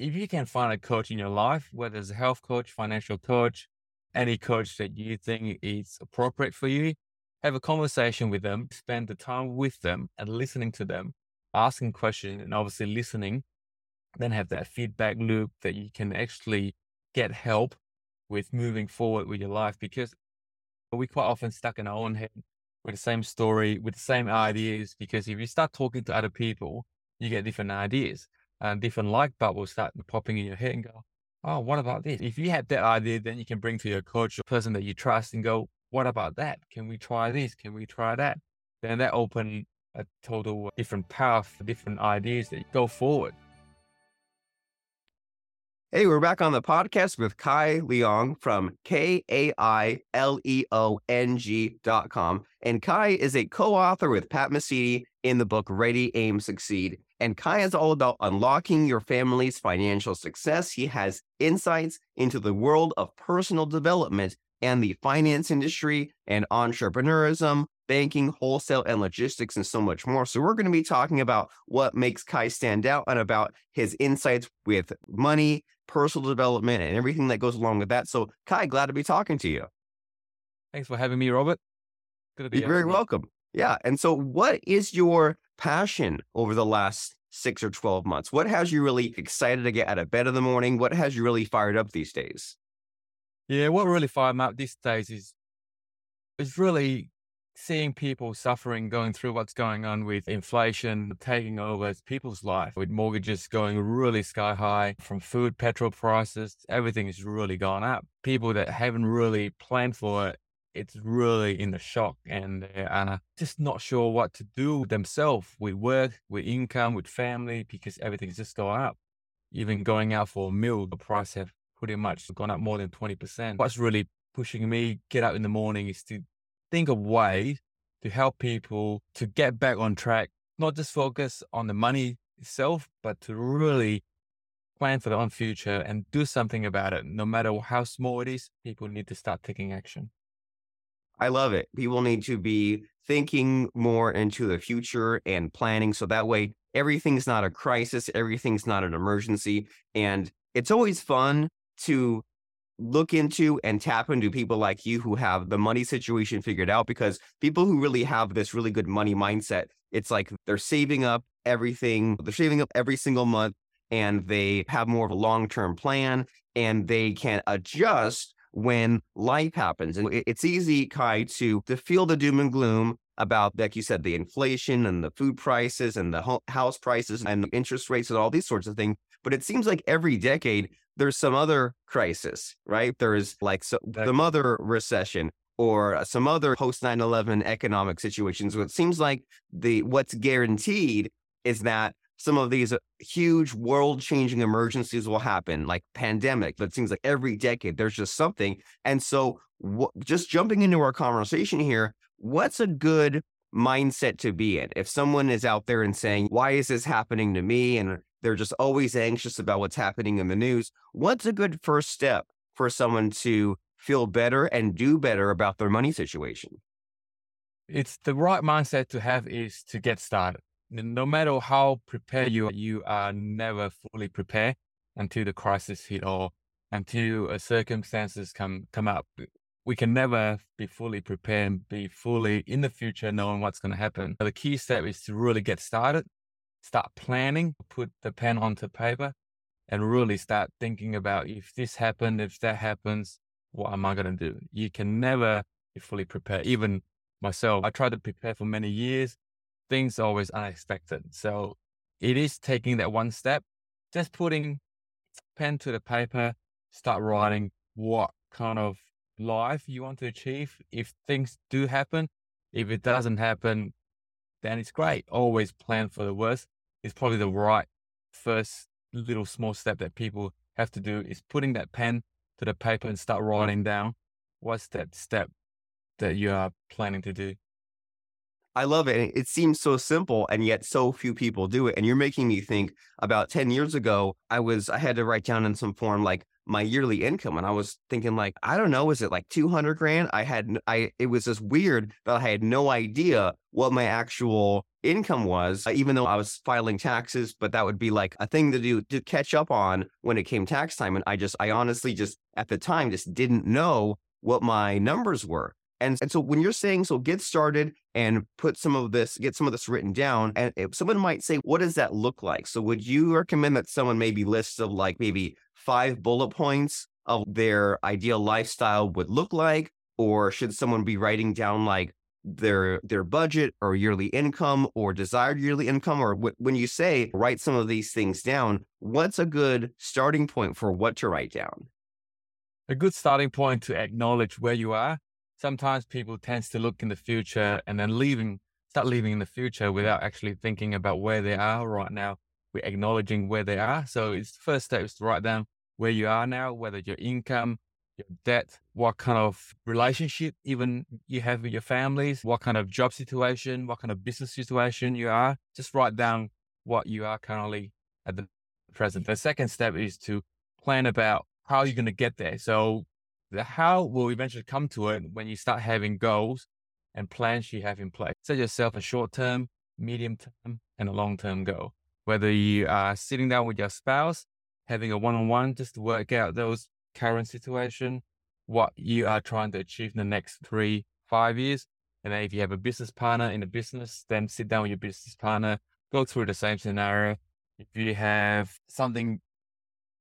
if you can find a coach in your life, whether it's a health coach, financial coach, any coach that you think is appropriate for you, have a conversation with them, spend the time with them and listening to them, asking questions and obviously listening, then have that feedback loop that you can actually get help with moving forward with your life because we're quite often stuck in our own head with the same story, with the same ideas. Because if you start talking to other people, you get different ideas and different light bulbs start popping in your head and go, Oh, what about this? If you have that idea, then you can bring to your coach or person that you trust and go, What about that? Can we try this? Can we try that? Then that open a total different path, for different ideas that go forward. Hey, we're back on the podcast with Kai Leong from K A I L E O N G dot com. And Kai is a co author with Pat Mesiti in the book Ready, Aim, Succeed. And Kai is all about unlocking your family's financial success. He has insights into the world of personal development and the finance industry and entrepreneurism, banking, wholesale, and logistics, and so much more. So, we're going to be talking about what makes Kai stand out and about his insights with money, personal development, and everything that goes along with that. So, Kai, glad to be talking to you. Thanks for having me, Robert. Good to be You're very welcome. Yeah. And so, what is your passion over the last six or 12 months? What has you really excited to get out of bed in the morning? What has you really fired up these days? Yeah, what really fired me up these days is is really seeing people suffering, going through what's going on with inflation taking over people's life, with mortgages going really sky high, from food, petrol prices, everything has really gone up. People that haven't really planned for it, it's really in the shock and they're uh, just not sure what to do themselves with work, with income, with family, because everything's just going up. Even going out for a meal, the price have pretty much gone up more than 20%. What's really pushing me get up in the morning is to think of ways to help people to get back on track, not just focus on the money itself, but to really plan for their own future and do something about it. No matter how small it is, people need to start taking action. I love it. People need to be thinking more into the future and planning so that way everything's not a crisis, everything's not an emergency. And it's always fun to look into and tap into people like you who have the money situation figured out because people who really have this really good money mindset, it's like they're saving up everything, they're saving up every single month and they have more of a long term plan and they can adjust when life happens. And it's easy, Kai, to, to feel the doom and gloom about, like you said, the inflation and the food prices and the house prices and interest rates and all these sorts of things. But it seems like every decade there's some other crisis, right? There's like so, the mother recession or uh, some other post 9-11 economic situations. So it seems like the what's guaranteed is that some of these uh, huge world changing emergencies will happen, like pandemic. But it seems like every decade there's just something. And so, just jumping into our conversation here, what's a good mindset to be in? If someone is out there and saying, Why is this happening to me? And they're just always anxious about what's happening in the news. What's a good first step for someone to feel better and do better about their money situation? It's the right mindset to have is to get started. No matter how prepared you are, you are never fully prepared until the crisis hit or until uh, circumstances come come up. We can never be fully prepared and be fully in the future knowing what's going to happen. the key step is to really get started start planning, put the pen onto paper, and really start thinking about if this happened, if that happens, what am I going to do? You can never be fully prepared. Even myself, I tried to prepare for many years. Things are always unexpected. So it is taking that one step, just putting pen to the paper, start writing what kind of life you want to achieve. If things do happen, if it doesn't happen, then it's great. Always plan for the worst is probably the right first little small step that people have to do is putting that pen to the paper and start writing down what's that step that you are planning to do. I love it. It seems so simple and yet so few people do it. And you're making me think about 10 years ago, I was I had to write down in some form like my yearly income. And I was thinking like, I don't know, is it like 200 grand? I had, I, it was just weird that I had no idea what my actual income was, uh, even though I was filing taxes, but that would be like a thing to do to catch up on when it came tax time. And I just, I honestly just at the time just didn't know what my numbers were. And, and so when you're saying, so get started and put some of this, get some of this written down. And if someone might say, what does that look like? So would you recommend that someone maybe lists of like maybe five bullet points of their ideal lifestyle would look like? Or should someone be writing down like their their budget or yearly income or desired yearly income or w- when you say write some of these things down what's a good starting point for what to write down a good starting point to acknowledge where you are sometimes people tends to look in the future and then leaving, start living in the future without actually thinking about where they are right now. We're acknowledging where they are. So it's the first step is to write down where you are now, whether your income, your debt, what kind of relationship even you have with your families, what kind of job situation, what kind of business situation you are. Just write down what you are currently at the present. The second step is to plan about how you're going to get there. So the how will eventually come to it when you start having goals and plans you have in place. Set yourself a short term, medium term, and a long term goal. Whether you are sitting down with your spouse, having a one on one just to work out those current situation, what you are trying to achieve in the next three, five years. And then if you have a business partner in a business, then sit down with your business partner, go through the same scenario. If you have something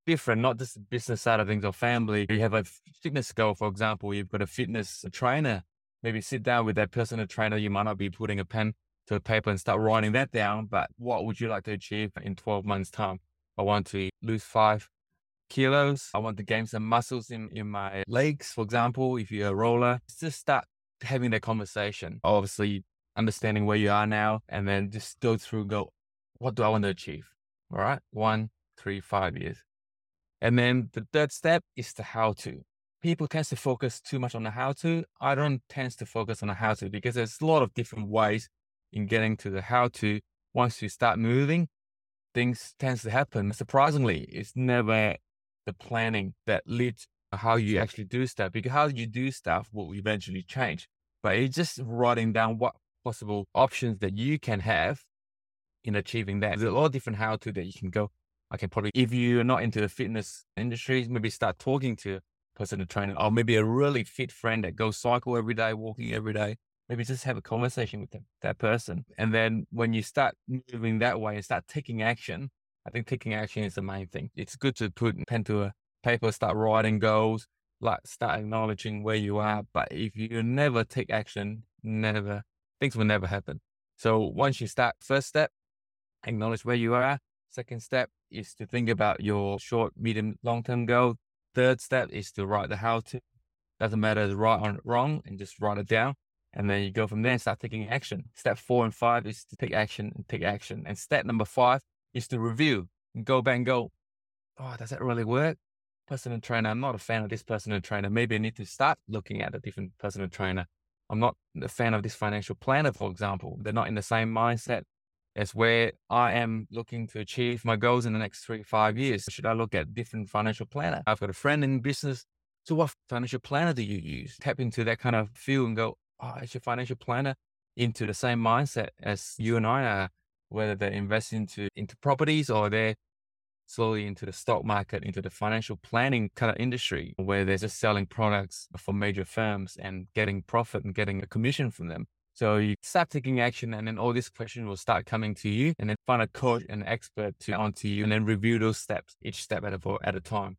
different, not just the business side of things or family. You have a fitness goal, for example, you've got a fitness trainer. Maybe sit down with that personal trainer. You might not be putting a pen to a paper and start writing that down, but what would you like to achieve in 12 months' time? I want to lose five kilos. I want to gain some muscles in, in my legs, for example, if you're a roller. Just start having that conversation. Obviously, understanding where you are now, and then just go through, go, what do I want to achieve? All right. One, three, five years. And then the third step is the how to. People tend to focus too much on the how to. I don't tend to focus on the how to because there's a lot of different ways in getting to the how to. Once you start moving, things tends to happen. Surprisingly, it's never the planning that leads how you actually do stuff because how you do stuff will eventually change. But it's just writing down what possible options that you can have in achieving that. There's a lot of different how to that you can go. I can probably, if you're not into the fitness industry, maybe start talking to a personal trainer or maybe a really fit friend that goes cycle every day, walking every day. Maybe just have a conversation with them, that person. And then when you start moving that way and start taking action, I think taking action is the main thing. It's good to put pen to a paper, start writing goals, like start acknowledging where you are. But if you never take action, never, things will never happen. So once you start, first step, acknowledge where you are. Second step is to think about your short, medium, long term goal. Third step is to write the how to. Doesn't matter the right or wrong, and just write it down. And then you go from there and start taking action. Step four and five is to take action and take action. And step number five is to review and go back and go, oh, does that really work? Personal trainer, I'm not a fan of this personal trainer. Maybe I need to start looking at a different personal trainer. I'm not a fan of this financial planner, for example. They're not in the same mindset as where I am looking to achieve my goals in the next three, five years. Should I look at different financial planner? I've got a friend in business. So what financial planner do you use? Tap into that kind of feel and go, oh, is your financial planner into the same mindset as you and I are, whether they invest into, into properties or they're slowly into the stock market, into the financial planning kind of industry where they're just selling products for major firms and getting profit and getting a commission from them. So you start taking action and then all these questions will start coming to you and then find a coach and expert to onto you and then review those steps, each step at a, at a time.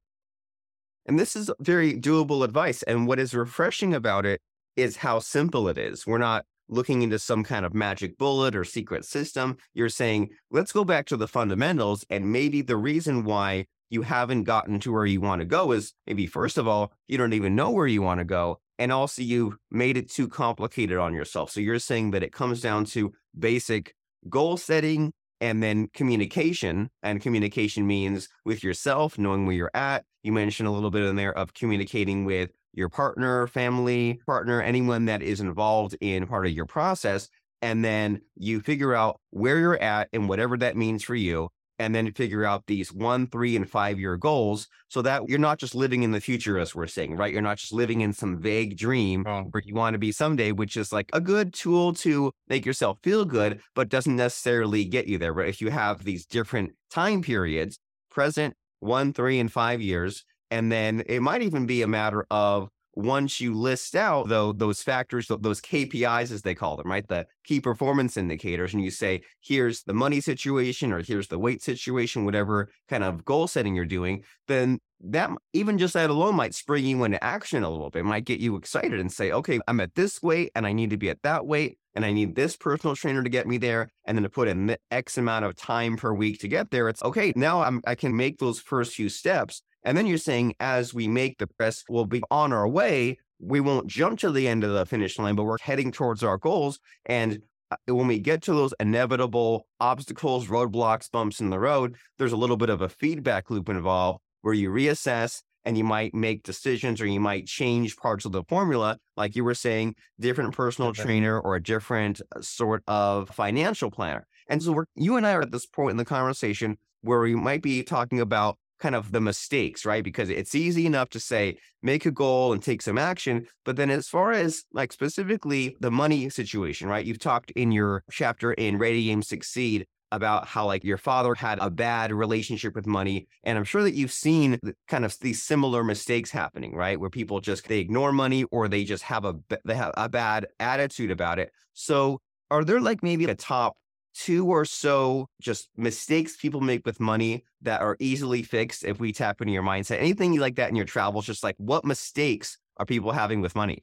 And this is very doable advice. And what is refreshing about it is how simple it is. We're not looking into some kind of magic bullet or secret system. You're saying, let's go back to the fundamentals. And maybe the reason why you haven't gotten to where you want to go is maybe, first of all, you don't even know where you want to go and also you've made it too complicated on yourself. So you're saying that it comes down to basic goal setting and then communication. And communication means with yourself, knowing where you're at. You mentioned a little bit in there of communicating with your partner, family, partner, anyone that is involved in part of your process. And then you figure out where you're at and whatever that means for you. And then figure out these one, three, and five year goals so that you're not just living in the future, as we're saying, right? You're not just living in some vague dream Oh. where you want to be someday, which is like a good tool to make yourself feel good, but doesn't necessarily get you there. But if you have these different time periods, present, one, three, and five years, and then it might even be a matter of once you list out though those factors those kpis as they call them right? The key performance indicators and you say here's the money situation or here's the weight situation whatever kind of goal setting you're doing then that even just that alone might spring you into action a little bit might get you excited and say okay i'm at this weight and i need to be at that weight and i need this personal trainer to get me there and then to put in x amount of time per week to get there it's okay now i'm i can make those first few steps and then you're saying, as we make the press, we'll be on our way. We won't jump to the end of the finish line, but we're heading towards our goals. And uh, when we get to those inevitable obstacles, roadblocks, bumps in the road, there's a little bit of a feedback loop involved where you reassess and you might make decisions or you might change parts of the formula. Like you were saying, different personal Okay. trainer or a different uh, sort of financial planner. And so we're, you and I are at this point in the conversation where we might be talking about kind of the mistakes, right? Because it's easy enough to say, make a goal and take some action. But then, as far as like specifically the money situation, right? You've talked in your chapter in Ready Aim Succeed about how like your father had a bad relationship with money and i'm sure that you've seen kind of these similar mistakes happening right where people just they ignore money or they just have a they have a bad attitude about it so are there like maybe a top two or so just mistakes people make with money that are easily fixed if we tap into your mindset? Anything like that in your travels, just like what mistakes are people having with money?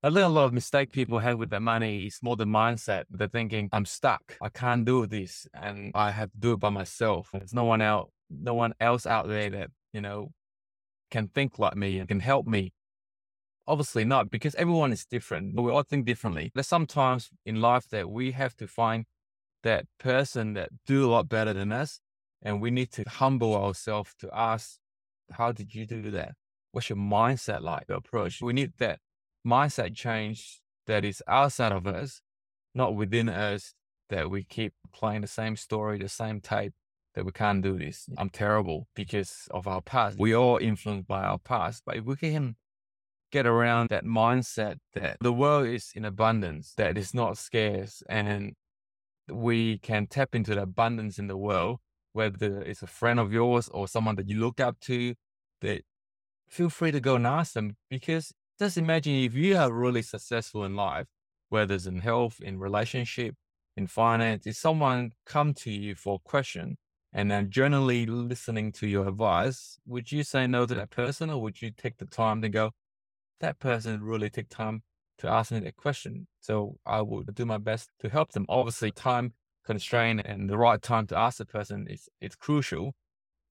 I think a lot of mistake people have with their money is more the mindset. They're thinking, I'm stuck. I can't do this and I have to do it by myself. There's no one out, no one else out there that, you know, can think like me and can help me. Obviously not, because everyone is different. But we all think differently. There's sometimes in life that we have to find that person that do a lot better than us. And we need to humble ourselves to ask, how did you do that? What's your mindset like, the approach? We need that mindset change that is outside of us, not within us, that we keep playing the same story, the same tape, that we can't do this. I'm terrible because of our past. We all influenced by our past. But if we can get around that mindset that the world is in abundance, that it's not scarce, and we can tap into the abundance in the world, whether it's a friend of yours or someone that you look up to, that feel free to go and ask them because just imagine if you are really successful in life, whether it's in health, in relationship, in finance, if someone come to you for a question and then generally listening to your advice, would you say no to that person or would you take the time to go, that person really take time to ask me that question? So I would do my best to help them. Obviously, time constraint and the right time to ask the person is it's crucial.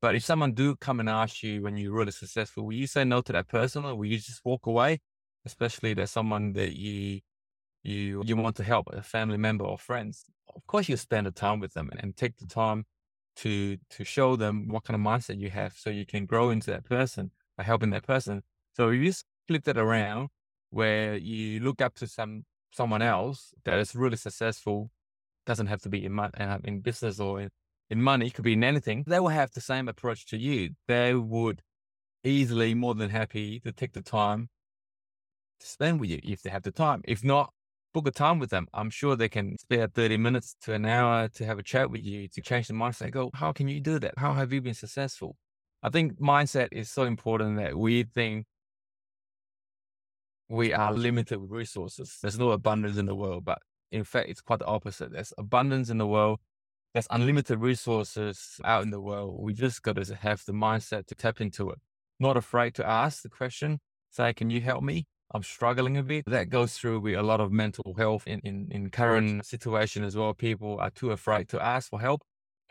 But if someone do come and ask you when you're really successful, will you say no to that person or will you just walk away? Especially there's someone that you you you want to help, a family member or friends. Of course, you spend the time with them and, and take the time to to show them what kind of mindset you have, so you can grow into that person by helping that person. So if you flip that around, where you look up to some someone else that is really successful, doesn't have to be in uh, in business or in, in money, could be in anything. They will have the same approach to you. They would easily more than happy to take the time to spend with you if they have the time. If not, book a time with them. I'm sure they can spare 30 minutes to an hour to have a chat with you to change the mindset. Go, how can you do that? How have you been successful? I think mindset is so important that we think we are limited with resources. There's no abundance in the world, but in fact, it's quite the opposite. There's abundance in the world. There's unlimited resources out in the world. We just got to have the mindset to tap into it. Not afraid to ask the question. Say, can you help me? I'm struggling a bit. That goes through with a lot of mental health in, in, in current situation as well. People are too afraid to ask for help.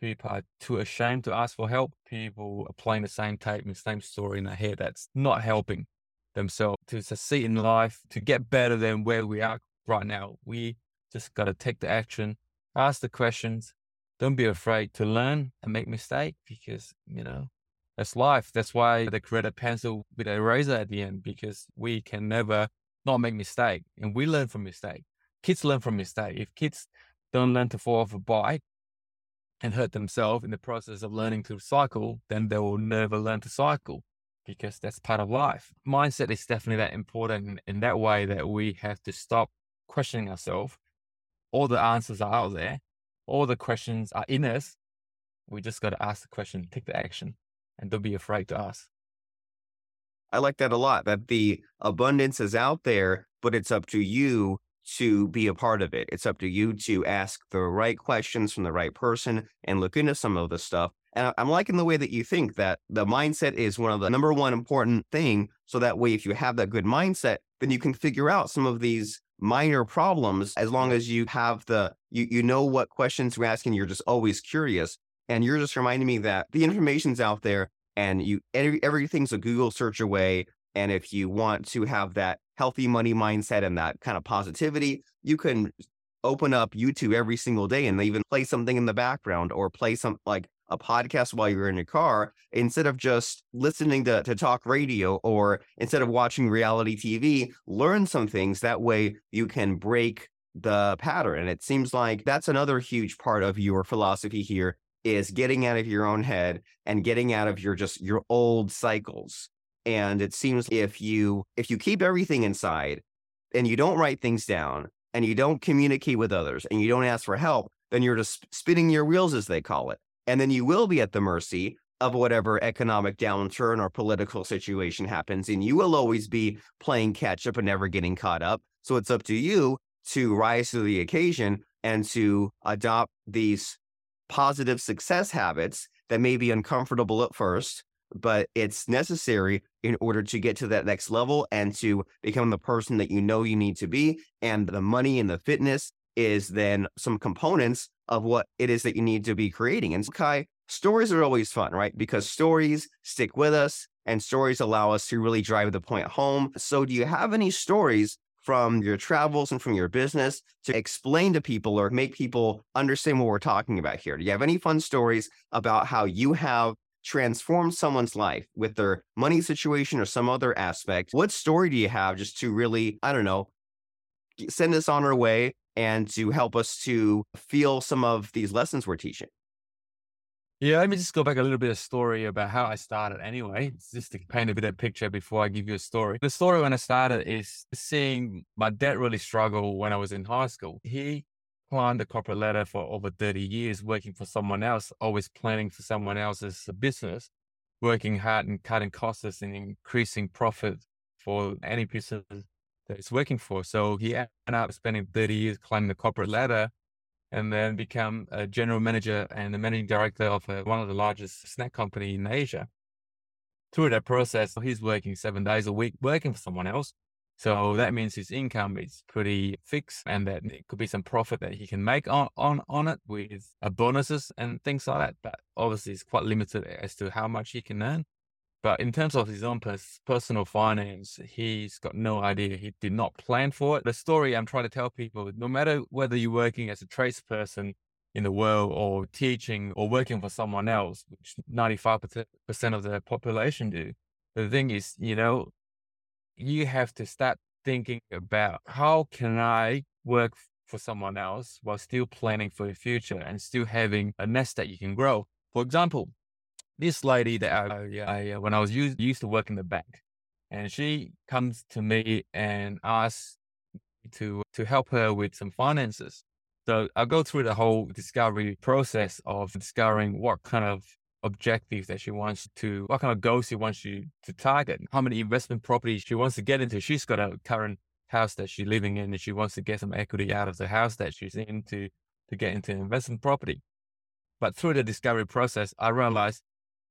People are too ashamed to ask for help. People are playing the same tape and the same story in their head that's not helping themselves to succeed in life, to get better than where we are right now. We just got to take the action, ask the questions. Don't be afraid to learn and make mistake because, you know, that's life. That's why they create a pencil with a eraser at the end because we can never not make mistake and we learn from mistake. Kids learn from mistake. If kids don't learn to fall off a bike, and hurt themselves in the process of learning to cycle, then they will never learn to cycle because that's part of life. Mindset is definitely that important in that way that we have to stop questioning ourselves. All the answers are out there, all the questions are in us. We just got to ask the question, take the action, and don't be afraid to ask. I like that a lot that the abundance is out there, but it's up to you to be a part of it. It's up to you to ask the right questions from the right person and look into some of the stuff. And I'm liking the way that you think that the mindset is one of the number one important thing. So that way, if you have that good mindset, then you can figure out some of these minor problems as long as you have the you you know what questions you're asking. You're just always curious, and you're just reminding me that the information's out there, and you every, everything's a Google search away. And if you want to have that healthy money mindset and that kind of positivity, you can open up YouTube every single day and even play something in the background or play some like a podcast while you're in your car instead of just listening to, to talk radio or instead of watching reality TV, learn some things. That way you can break the pattern. And it seems like that's another huge part of your philosophy here is getting out of your own head and getting out of your just your old cycles. And it seems if you if you keep everything inside and you don't write things down and you don't communicate with others and you don't ask for help, then you're just spinning your wheels as they call it. And then you will be at the mercy of whatever economic downturn or political situation happens. And you will always be playing catch up and never getting caught up. So it's up to you to rise to the occasion and to adopt these positive success habits that may be uncomfortable at first, but it's necessary in order to get to that next level and to become the person that you know you need to be. And the money and the fitness is then some components of what it is that you need to be creating. And Kai, stories are always fun, right? Because stories stick with us and stories allow us to really drive the point home. So, do you have any stories from your travels and from your business to explain to people or make people understand what we're talking about here? Do you have any fun stories about how you have transformed someone's life with their money situation or some other aspect? What story do you have just to really, I don't know, send us on our way and to help us to feel some of these lessons we're teaching. Yeah, let me just go back a little bit of story about how I started anyway, just to paint a bit of picture before I give you a story. The story when I started is seeing my dad really struggle when I was in high school. He climbed the corporate ladder for over 30 years, working for someone else, always planning for someone else's business, working hard and cutting costs and increasing profit for any business that he's working for. So he ended up spending 30 years climbing the corporate ladder and then become a general manager and the managing director of a, uh, one of the largest snack company in Asia. Through that process, he's working seven days a week, working for someone else. So that means his income is pretty fixed and that it could be some profit that he can make on, on, on it with uh, bonuses and things like that. But obviously it's quite limited as to how much he can earn. But in terms of his own pers- personal finance, he's got no idea. He did not plan for it. The story I'm trying to tell people no matter whether you're working as a tradesperson in the world or teaching or working for someone else, which 95% of the population do, the thing is, you know, you have to start thinking about how can I work for someone else while still planning for the future and still having a nest that you can grow. For example, this lady that I, I uh, when I was used, used to work in the bank, and she comes to me and asks to to help her with some finances. So I go through the whole discovery process of discovering what kind of objectives that she wants to, what kind of goals she wants you to target, how many investment properties she wants to get into. She's got a current house that she's living in and she wants to get some equity out of the house that she's in to, to get into investment property. But through the discovery process, I realized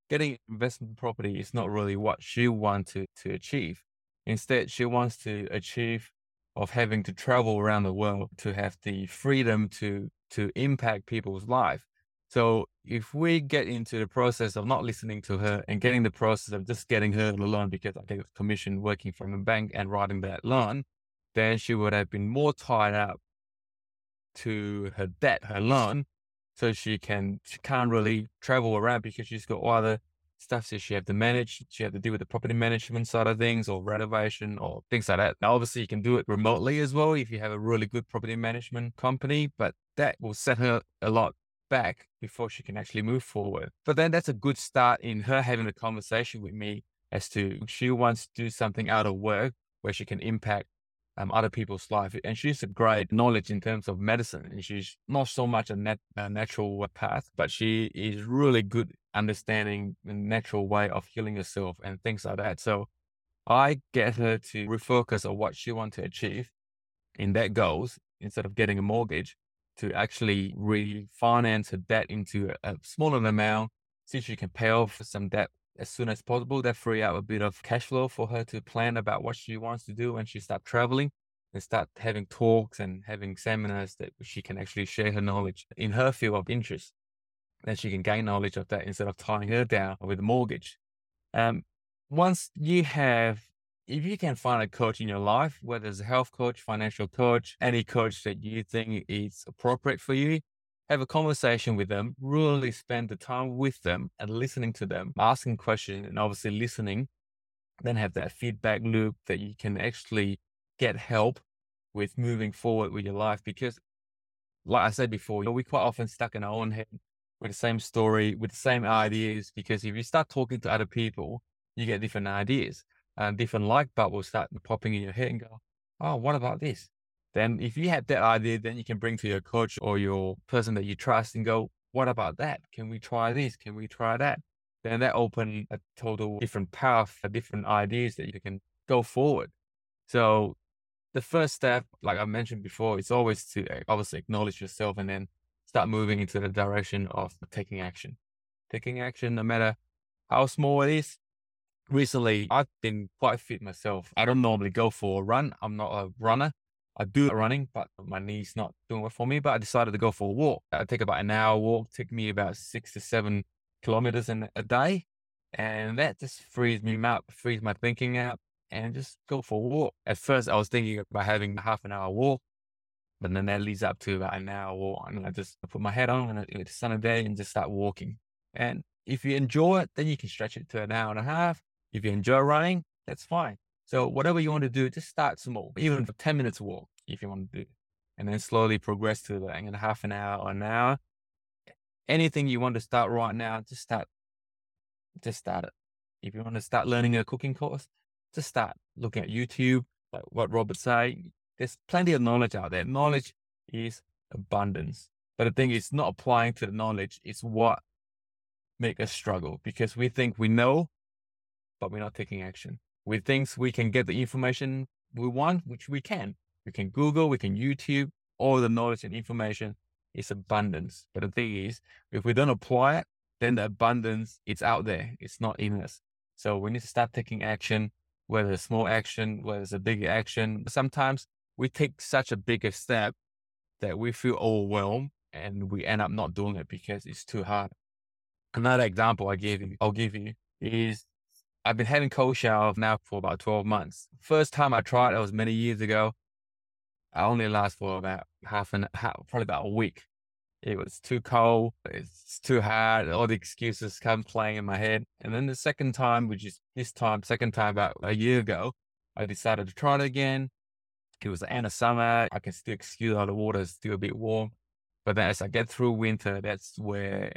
getting investment property is not really what she wants to, achieve. Instead, she wants to achieve of having to travel around the world to have the freedom to to impact people's life. So if we get into the process of not listening to her and getting the process of just getting her the loan because I get a commission working from a bank and writing that loan, then she would have been more tied up to her debt, her loan, so she can she can't really travel around because she's got all other stuff that she have to manage. She have to do with the property management side of things or renovation or things like that. Now, obviously, you can do it remotely as well if you have a really good property management company, but that will set her a lot back before she can actually move forward. But then that's a good start in her having a conversation with me as to she wants to do something out of work where she can impact um, other people's life. And she's a great knowledge in terms of medicine. And she's not so much a, net, a naturopath, but she is really good understanding the natural way of healing yourself and things like that. So I get her to refocus on what she wants to achieve in that goals instead of getting a mortgage to actually refinance her debt into a, a smaller amount, see if she can pay off some debt as soon as possible. That free up a bit of cash flow for her to plan about what she wants to do when she start traveling and start having talks and having seminars that she can actually share her knowledge in her field of interest. Then she can gain knowledge of that instead of tying her down with a mortgage. Um, once you have if you can find a coach in your life, whether it's a health coach, financial coach, any coach that you think is appropriate for you, have a conversation with them, really spend the time with them and listening to them, asking questions and obviously listening, then have that feedback loop that you can actually get help with moving forward with your life. Because like I said before, you know, we quite often stuck in our own head with the same story, with the same ideas, because if you start talking to other people, you get different ideas and different light will start popping in your head and go, oh, what about this? Then if you have that idea, then you can bring to your coach or your person that you trust and go, what about that? Can we try this? Can we try that? Then that open a total different path, different ideas that you can go forward. So the first step, like I mentioned before, is always to eh, obviously acknowledge yourself and then start moving into the direction of taking action. Taking action, no matter how small it is, recently I've been quite fit myself. I don't normally go for a run. I'm not a runner. I do running, but my knee's not doing it for me. But I decided to go for a walk. I take about an hour walk, take me about six to seven kilometers in a day. And that just frees me up, frees my thinking out, and just go for a walk. At first, I was thinking about having a half an hour walk, but then that leads up to about an hour walk. And I just put my head on and it's sunny day and just start walking. And if you enjoy it, then you can stretch it to an hour and a half. If you enjoy running, that's fine. So whatever you want to do, just start small, even for 10 minutes walk if you want to do. And then slowly progress to like half an hour or an hour. Anything you want to start right now, just start. Just start it. If you want to start learning a cooking course, just start looking at YouTube, like what Robert say. There's plenty of knowledge out there. Knowledge is abundance. But the thing is not applying to the knowledge is what make us struggle because we think we know but we're not taking action. We think we can get the information we want, which we can. We can Google, we can YouTube, all the knowledge and information is abundance. But the thing is, if we don't apply it, then the abundance it's out there. It's not in us. So we need to start taking action, whether it's small action, whether it's a bigger action. Sometimes we take such a bigger step that we feel overwhelmed and we end up not doing it because it's too hard. Another example I give you, I'll give you is I've been having cold showers now for about 12 months. First time I tried it was many years ago. I only last for about half an half, probably about a week. It was too cold. It's too hard. All the excuses come playing in my head. And then the second time, which is this time, second time about a year ago, I decided to try it again. It was the end of summer. I can still excuse how the water is still a bit warm. But then as I get through winter, that's where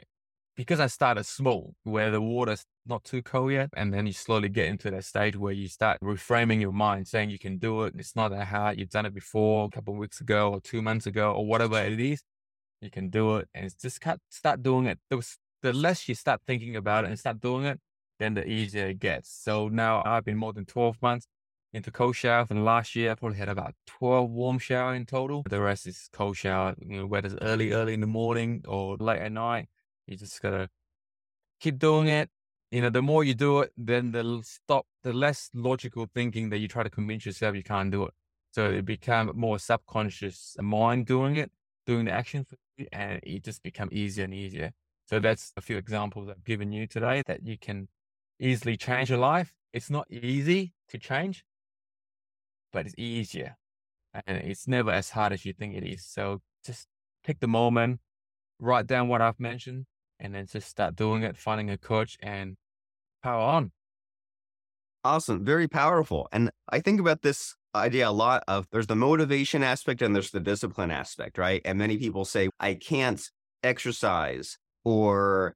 because I started small, where the water's not too cold yet, and then you slowly get into that stage where you start reframing your mind, saying you can do it. It's not that hard. You've done it before a couple of weeks ago or two months ago or whatever it is. You can do it, and it's just start doing it. The less you start thinking about it and start doing it, then the easier it gets. So now I've been more than 12 months into cold shower. And last year, I probably had about 12 warm shower in total. The rest is cold shower, you know, whether it's early, early in the morning or late at night. You just gotta keep doing it. You know, the more you do it, then the stop, the less logical thinking that you try to convince yourself you can't do it. So it become more subconscious mind doing it, doing the action for you, and it just become easier and easier. So that's a few examples I've given you today that you can easily change your life. It's not easy to change, but it's easier. And it's never as hard as you think it is. So just take the moment, write down what I've mentioned, and then just start doing it, finding a coach and power on. Awesome. Very powerful. And I think about this idea a lot of there's the motivation aspect and there's the discipline aspect, right? And many people say, I can't exercise or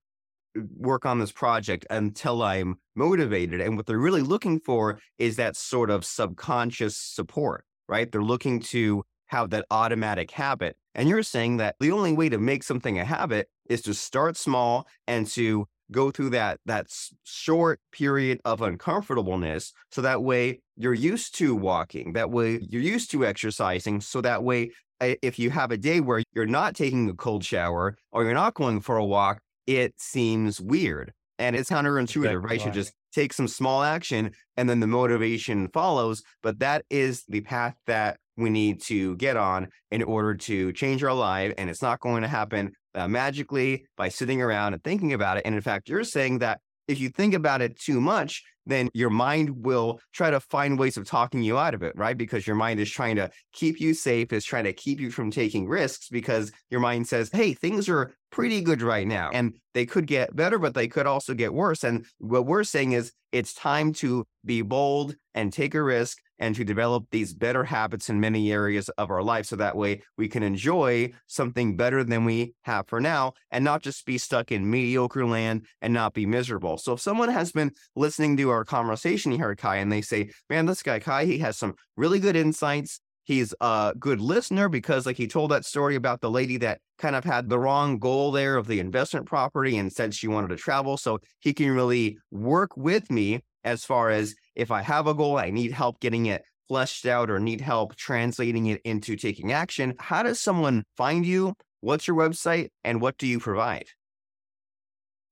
work on this project until I'm motivated. And what they're really looking for is that sort of subconscious support, right? They're looking to have that automatic habit. And you're saying that the only way to make something a habit is to start small and to go through that that short period of uncomfortableness so that way you're used to walking that way you're used to exercising so that way eh, if you have a day where you're not taking a cold shower or you're not going for a walk it seems weird and it's counterintuitive, right? You just take some small action and then the motivation follows. But that is the path that we need to get on in order to change our life. And it's not going to happen uh, magically by sitting around and thinking about it. And in fact, you're saying that if you think about it too much, then your mind will try to find ways of talking you out of it, right? Because your mind is trying to keep you safe, is trying to keep you from taking risks because your mind says, hey, things are pretty good right now. And they could get better, but they could also get worse. And what we're saying is it's time to be bold and take a risk and to develop these better habits in many areas of our life. So that way we can enjoy something better than we have for now and not just be stuck in mediocre land and not be miserable. So if someone has been listening to our conversation here, Kai, and they say, man, this guy, Kai, he has some really good insights. He's a good listener because, like, he told that story about the lady that kind of had the wrong goal there of the investment property and said she wanted to travel. So he can really work with me as far as if I have a goal, I need help getting it fleshed out or need help translating it into taking action. How does someone find you? What's your website and what do you provide?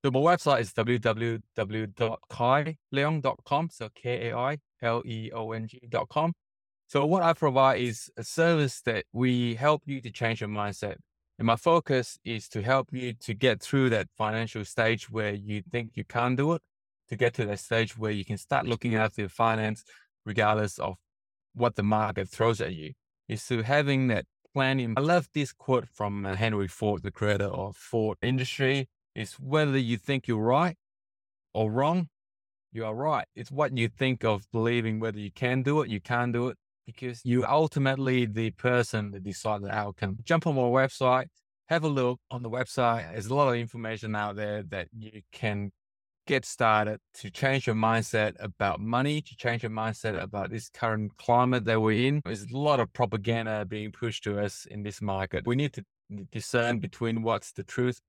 So my website is www.kaileong.com. So K A I L E O N G.com. So what I provide is a service that we help you to change your mindset. And my focus is to help you to get through that financial stage where you think you can't do it to get to that stage where you can start looking after your finance regardless of what the market throws at you is to having that planning. I love this quote from Henry Ford, the creator of Ford industry is whether you think you're right or wrong, you are right. It's what you think of believing whether you can do it, you can't do it, because you ultimately the person that decide the outcome. Jump on my website, have a look on the website. There's a lot of information out there that you can get started, to change your mindset about money, to change your mindset about this current climate that we're in. There's a lot of propaganda being pushed to us in this market. We need to discern between what's the truth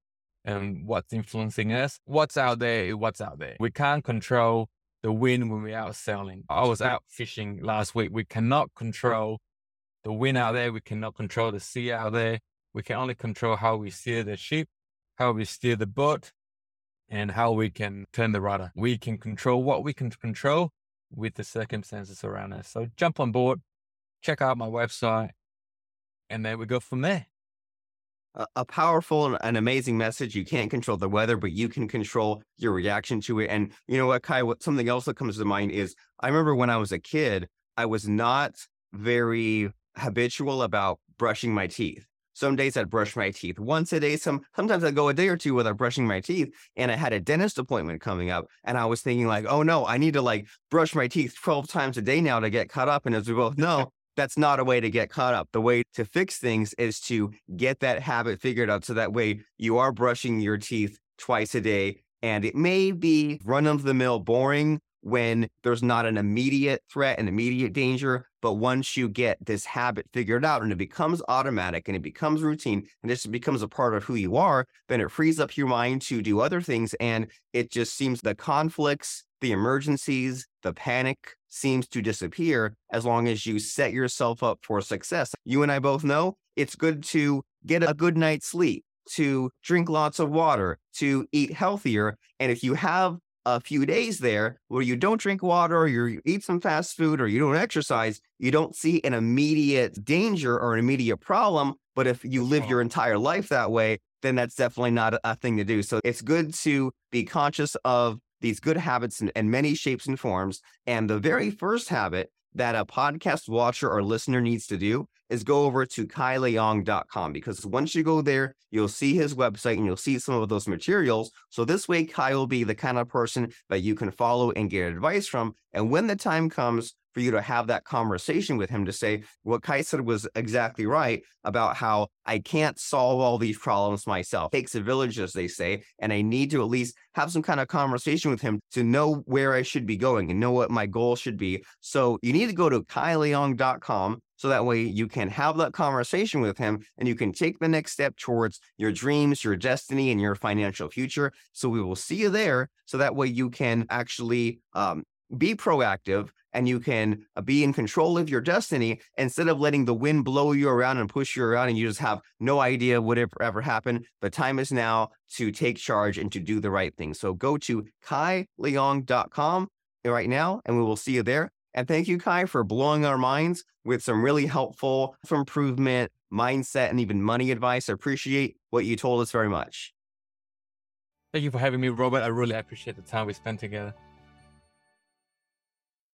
and what's influencing us. What's out there what's out there. We can't control the wind when we're out sailing. I was out fishing last week. We cannot control the wind out there. We cannot control the sea out there. We can only control how we steer the ship, how we steer the boat, and how we can turn the rudder. We can control what we can control with the circumstances around us. So jump on board, check out my website, and then we go from there. A, powerful and amazing message. You can't control the weather, but you can control your reaction to it. And you know what, Kai, what something else that comes to mind is I remember when I was a kid, I was not very habitual about brushing my teeth. Some days I'd brush my teeth once a day. Some sometimes I'd go a day or two without brushing my teeth. And I had a dentist appointment coming up. And I was thinking, like, oh no, I need to like brush my teeth 12 times a day now to get caught up. And as we both know, that's not a way to get caught up. The way to fix things is to get that habit figured out so that way you are brushing your teeth twice a day. And it may be run of the mill boring, when there's not an immediate threat and immediate danger. But once you get this habit figured out and it becomes automatic and it becomes routine and this becomes a part of who you are, then it frees up your mind to do other things. And it just seems the conflicts, the emergencies, the panic seems to disappear as long as you set yourself up for success. You and I both know it's good to get a good night's sleep to drink lots of water, to eat healthier. And if you have a few days there where you don't drink water or you eat some fast food or you don't exercise, you don't see an immediate danger or an immediate problem. But if you live your entire life that way, then that's definitely not a thing to do. So it's good to be conscious of these good habits in, in many shapes and forms. And the very first habit that a podcast watcher or listener needs to do is go over to kaileong.com because once you go there, you'll see his website and you'll see some of those materials. So this way, Kai will be the kind of person that you can follow and get advice from. And when the time comes for you to have that conversation with him to say what Kai said was exactly right about how I can't solve all these problems myself. It takes a village, as they say, and I need to at least have some kind of conversation with him to know where I should be going and know what my goal should be. So you need to go to kaileong.com so that way you can have that conversation with him and you can take the next step towards your dreams, your destiny, and your financial future. So we will see you there. So that way you can actually um, be proactive and you can uh, be in control of your destiny instead of letting the wind blow you around and push you around and you just have no idea what ever happened. The time is now to take charge and to do the right thing. So go to kaileong.com right now and we will see you there. And thank you, Kai, for blowing our minds with some really helpful improvement, mindset, and even money advice. I appreciate what you told us very much. Thank you for having me, Robert. I really appreciate the time we spent together.